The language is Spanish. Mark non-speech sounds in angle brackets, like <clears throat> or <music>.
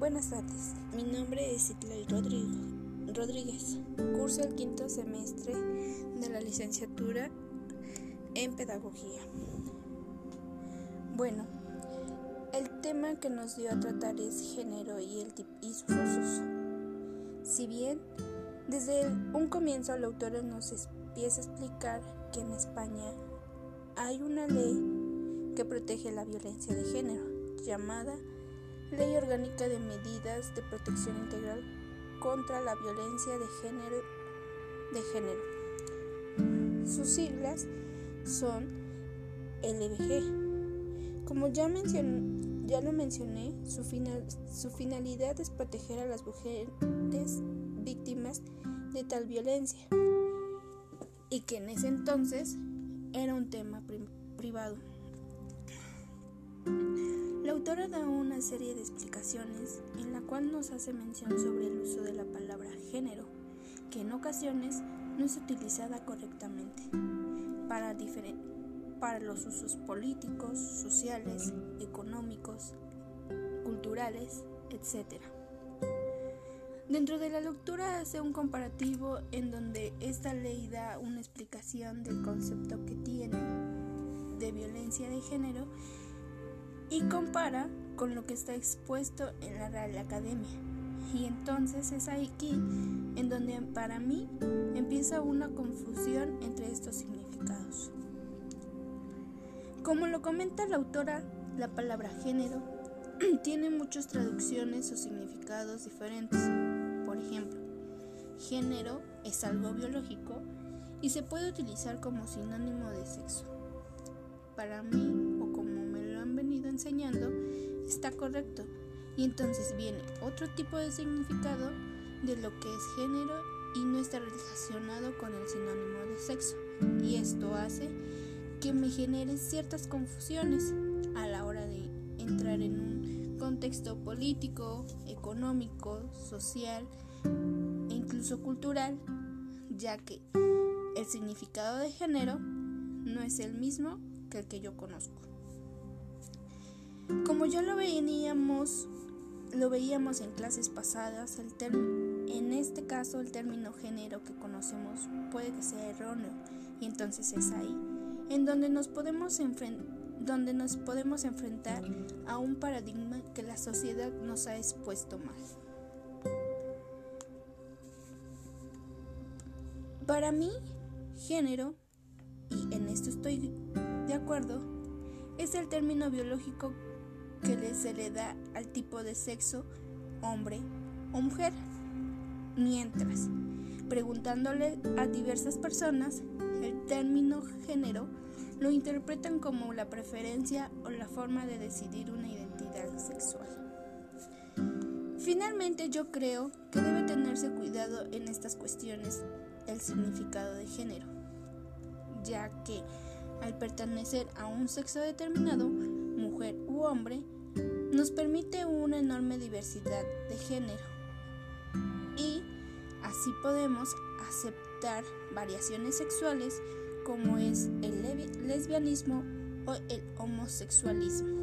Buenas tardes, mi nombre es Itlay Rodríguez. Curso el quinto semestre de la licenciatura en Pedagogía. Bueno, el tema que nos dio a tratar es género y, el y sus usos. Si bien desde un comienzo la autora nos empieza a explicar que en España hay una ley que protege la violencia de género, llamada Ley Orgánica de Medidas de Protección Integral contra la Violencia de Género. De género. Sus siglas son LBG. Como ya, ya lo mencioné, su, final, su finalidad es proteger a las mujeres víctimas de tal violencia y que en ese entonces era un tema privado. Serie de explicaciones en la cual nos hace mención sobre el uso de la palabra género, que en ocasiones no es utilizada correctamente para, para los usos políticos, sociales, económicos, culturales, etc. Dentro de la lectura hace un comparativo en donde esta ley da una explicación del concepto que tiene de violencia de género y compara con lo que está expuesto en la Real Academia. Y entonces es aquí en donde para mí empieza una confusión entre estos significados. Como lo comenta la autora, la palabra género <clears throat> tiene muchas traducciones o significados diferentes. Por ejemplo, género es algo biológico y se puede utilizar como sinónimo de sexo. Para mí, está correcto. Y entonces viene otro tipo de significado de lo que es género y no está relacionado con el sinónimo de sexo. Y esto hace que me genere ciertas confusiones a la hora de entrar en un contexto político, económico, social e incluso cultural, ya que el significado de género no es el mismo que el que yo conozco. Como ya lo veíamos, lo veíamos en clases pasadas, en este caso el término género que conocemos puede que sea erróneo y entonces es ahí en donde nos podemos donde nos podemos enfrentar a un paradigma que la sociedad nos ha expuesto mal. Para mí, género, y en esto estoy de acuerdo, es el término biológico que se le da al tipo de sexo, hombre o mujer. Mientras, preguntándole a diversas personas, el término género lo interpretan como la preferencia o la forma de decidir una identidad sexual. Finalmente yo creo que debe tenerse cuidado en estas cuestiones el significado de género, ya que al pertenecer a un sexo determinado, u hombre, nos permite una enorme diversidad de género y así podemos aceptar variaciones sexuales como es el lesbianismo o el homosexualismo.